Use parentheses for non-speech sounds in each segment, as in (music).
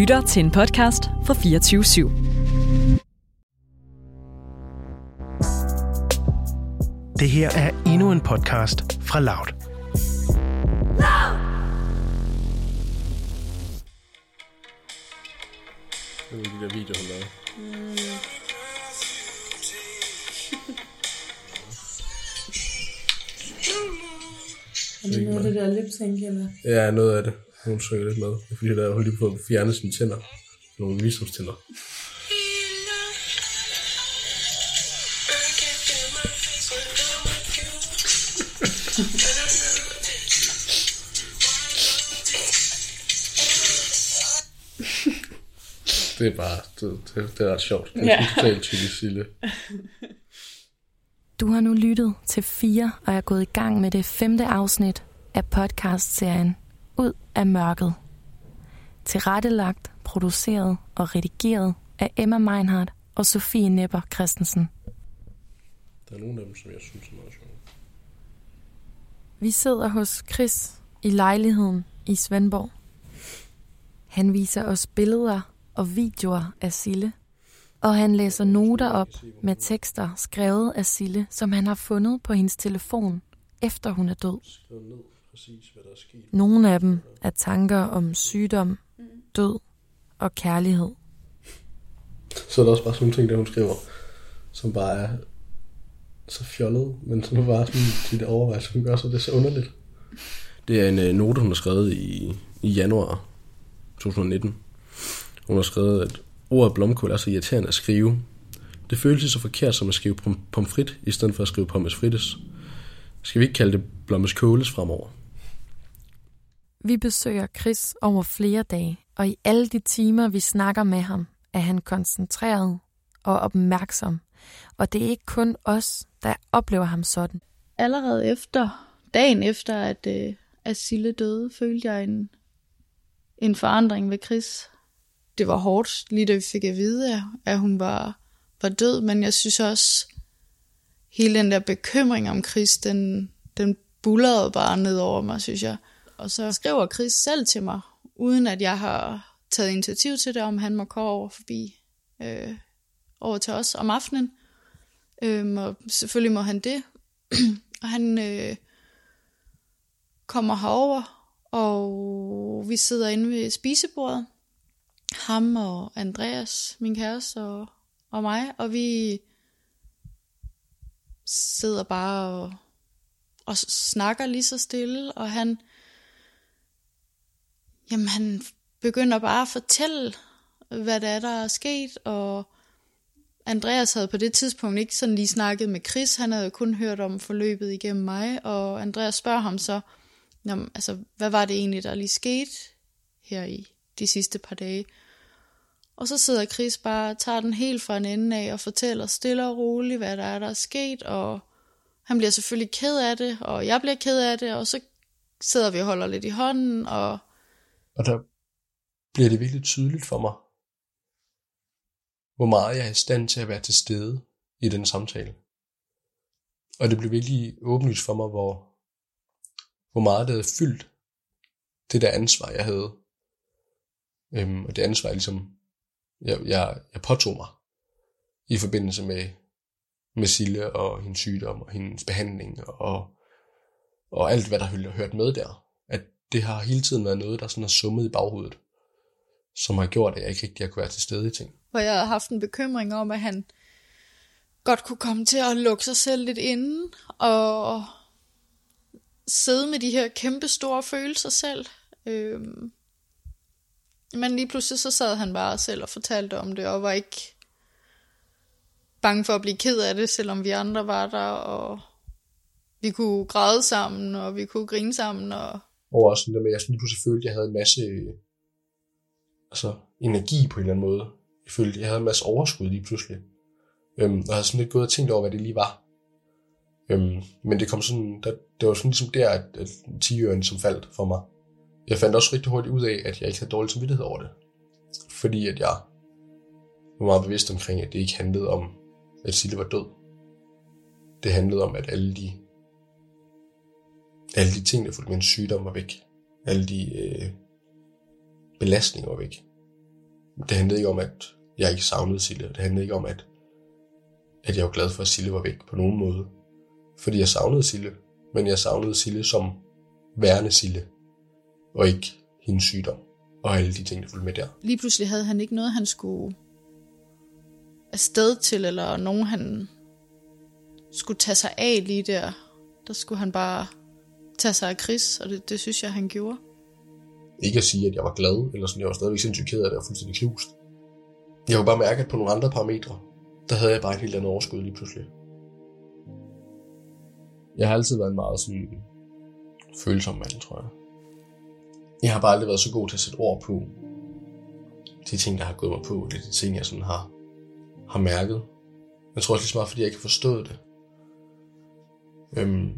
lytter til en podcast fra 24 /7. Det her er endnu en podcast fra Loud. Det er de der videoer, hun lavede. Er det noget af det der lip sync, eller? Ja, noget af det. Hun synger lidt med. Det er fordi, der hun lige på fjernet sine tænder. Nogle visdomstænder. (laughs) Det er bare, det, det, det er ret sjovt. Det er ja. totalt typisk Sille. Du har nu lyttet til fire og er gået i gang med det femte afsnit af podcastserien Ud af mørket. Tilrettelagt, produceret og redigeret af Emma Meinhardt og Sofie Nepper Christensen. Der er nogle af dem, som jeg synes er meget sjove. Vi sidder hos Chris i lejligheden i Svendborg. Han viser os billeder og videoer af Sille, og han læser noter op med tekster skrevet af Sille, som han har fundet på hendes telefon, efter hun er død. Præcis, hvad der er sket. Nogle af dem er tanker om sygdom, død og kærlighed. Så er der også bare sådan nogle ting, der hun skriver, som bare er så fjollet, men som bare sådan de der overvejelser, hun gør, så det er så underligt. Det er en øh, note, hun har skrevet i, i januar 2019. Hun har skrevet, at ordet blomkål er så irriterende at skrive. Det føles lige så forkert som at skrive pom- pomfrit, i stedet for at skrive pommes frites. Skal vi ikke kalde det blommes kåles fremover? Vi besøger Chris over flere dage, og i alle de timer, vi snakker med ham, er han koncentreret og opmærksom. Og det er ikke kun os, der oplever ham sådan. allerede efter, dagen efter, at, øh, at Sille døde, følte jeg en, en forandring ved Chris. Det var hårdt, lige da vi fik at vide, at- at hun var, var død, men jeg synes også, hele den der bekymring om Chris, den, den bullerede bare ned over mig, synes jeg. Og så skriver Chris selv til mig, uden at jeg har taget initiativ til det, om han må komme over forbi øh, over til os om aftenen. Øhm, og selvfølgelig må han det. (clears throat) og han øh, kommer herover, og vi sidder inde ved spisebordet. Ham og Andreas, min kæreste, og, og mig. Og vi sidder bare og, og snakker lige så stille. Og han, jamen han begynder bare at fortælle, hvad der er, der er sket. Og Andreas havde på det tidspunkt ikke sådan lige snakket med Chris, han havde kun hørt om forløbet igennem mig, og Andreas spørger ham så, jamen, altså, hvad var det egentlig, der lige skete her i de sidste par dage? Og så sidder Chris bare og tager den helt fra en ende af og fortæller stille og roligt, hvad der er, der er sket, og han bliver selvfølgelig ked af det, og jeg bliver ked af det, og så sidder vi og holder lidt i hånden, og og der bliver det virkelig tydeligt for mig, hvor meget jeg er i stand til at være til stede i den samtale. Og det blev virkelig åbenlyst for mig, hvor, hvor meget det havde fyldt det der ansvar, jeg havde. Øhm, og det ansvar, jeg ligesom, jeg, jeg, jeg påtog mig i forbindelse med, med Sille og hendes sygdom og hendes behandling og, og alt, hvad der hørte hørt med der. Det har hele tiden været noget, der sådan har summet i baghovedet, som har gjort, at jeg ikke rigtig har kunne være til stede i ting. hvor jeg havde haft en bekymring om, at han godt kunne komme til at lukke sig selv lidt inden, og sidde med de her kæmpe store følelser selv. Øhm, men lige pludselig så sad han bare selv og fortalte om det, og var ikke bange for at blive ked af det, selvom vi andre var der, og vi kunne græde sammen, og vi kunne grine sammen, og og også sådan der med, jeg lige pludselig følte, at jeg havde en masse altså, energi på en eller anden måde. Jeg følte, at jeg havde en masse overskud lige pludselig. Øhm, og jeg havde sådan lidt gået og tænkt over, hvad det lige var. Øhm, men det kom sådan, der, det var sådan ligesom der, at, at 10 som faldt for mig. Jeg fandt også rigtig hurtigt ud af, at jeg ikke havde dårlig samvittighed over det. Fordi at jeg var meget bevidst omkring, at det ikke handlede om, at Sille var død. Det handlede om, at alle de alle de ting, der fulgte med en sygdom, var væk. Alle de øh, belastninger var væk. det handlede ikke om, at jeg ikke savnede Sille. Det handlede ikke om, at, at jeg var glad for, at Sille var væk på nogen måde. Fordi jeg savnede Sille, men jeg savnede Sille som værende Sille, og ikke hendes sygdom og alle de ting, der fulgte med der. Lige pludselig havde han ikke noget, han skulle afsted til, eller nogen, han skulle tage sig af lige der. Der skulle han bare tage sig af Chris, og det, det synes jeg, han gjorde. Ikke at sige, at jeg var glad, eller sådan, jeg var stadigvæk sindssygt ked af det, og fuldstændig knust. Jeg kunne bare mærke, at på nogle andre parametre, der havde jeg bare et helt andet overskud lige pludselig. Jeg har altid været en meget sådan følsom mand, tror jeg. Jeg har bare aldrig været så god til at sætte ord på de ting, der har gået mig på, eller de ting, jeg sådan har, har mærket. Jeg tror også lige så meget, fordi jeg ikke har forstået det. Øhm,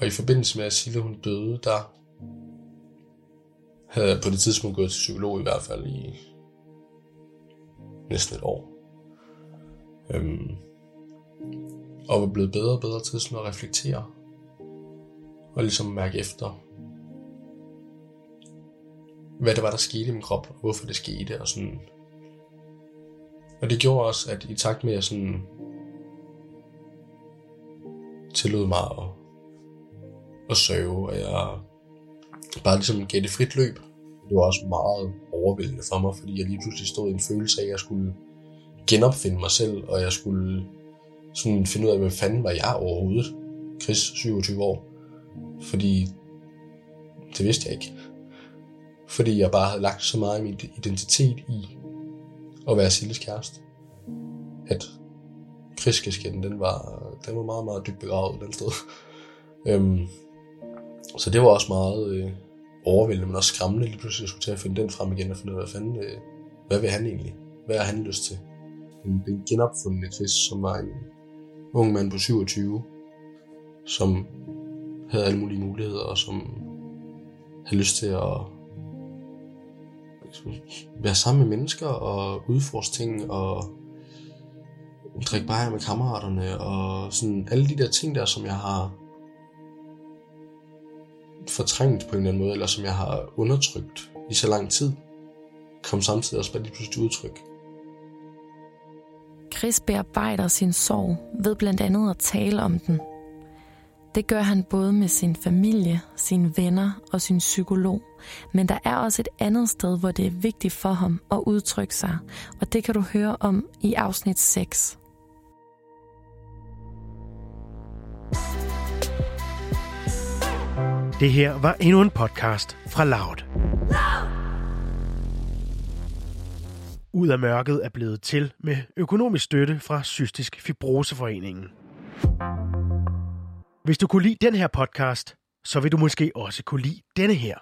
og i forbindelse med, at Sille hun døde, der havde jeg på det tidspunkt gået til psykolog i hvert fald i næsten et år. Øhm, og var blevet bedre og bedre til sådan at reflektere. Og ligesom mærke efter, hvad det var, der skete i min krop, og hvorfor det skete, og sådan. Og det gjorde også, at i takt med, at jeg sådan tillod mig at, at søve, og jeg bare ligesom gav det frit løb. Det var også meget overvældende for mig, fordi jeg lige pludselig stod i en følelse af, at jeg skulle genopfinde mig selv, og jeg skulle sådan finde ud af, hvad fanden var jeg overhovedet. Chris, 27 år. Fordi det vidste jeg ikke. Fordi jeg bare havde lagt så meget af min identitet i at være Silles kæreste. At Chris-kasketten, den var, den var meget, meget dybt begravet den sted. øhm, så det var også meget øh, overvældende, men også skræmmende lige pludselig at skulle til at finde den frem igen og finde ud af, hvad fanden, øh, hvad vil han egentlig? Hvad har han lyst til? Den, den genopfundne Chris, som var en ung mand på 27, som havde alle mulige muligheder, og som havde lyst til at være sammen med mennesker og udforske ting og drikke bajer med kammeraterne og sådan alle de der ting der, som jeg har fortrængt på en eller anden måde, eller som jeg har undertrykt i så lang tid, kom samtidig også bare lige pludselig udtryk. Chris bearbejder sin sorg ved blandt andet at tale om den. Det gør han både med sin familie, sine venner og sin psykolog. Men der er også et andet sted, hvor det er vigtigt for ham at udtrykke sig, og det kan du høre om i afsnit 6. Det her var endnu en podcast fra Loud. Ud af mørket er blevet til med økonomisk støtte fra Cystisk Fibroseforeningen. Hvis du kunne lide den her podcast, så vil du måske også kunne lide denne her.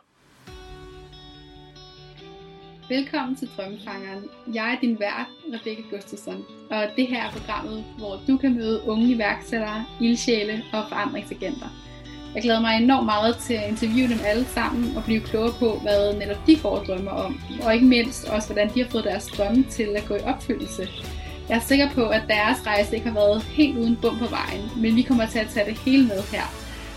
Velkommen til Drømmefangeren. Jeg er din vært, Rebecca Gustafsson, og det her er programmet, hvor du kan møde unge iværksættere, ildsjæle og forandringsagenter. Jeg glæder mig enormt meget til at interviewe dem alle sammen og blive klogere på, hvad netop de går og drømmer om, og ikke mindst også, hvordan de har fået deres drømme til at gå i opfyldelse. Jeg er sikker på, at deres rejse ikke har været helt uden bum på vejen, men vi kommer til at tage det hele med her.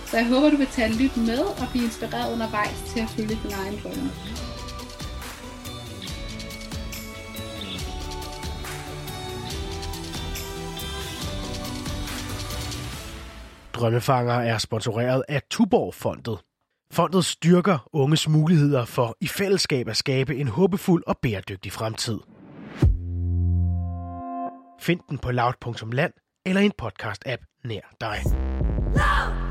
Så jeg håber, du vil tage lyt med og blive inspireret undervejs til at følge din egen drømme. Drømmefanger er sponsoreret af Tuborg-fondet. Fondet styrker unges muligheder for i fællesskab at skabe en håbefuld og bæredygtig fremtid. Find den på loud.land eller en podcast-app nær dig. Loud!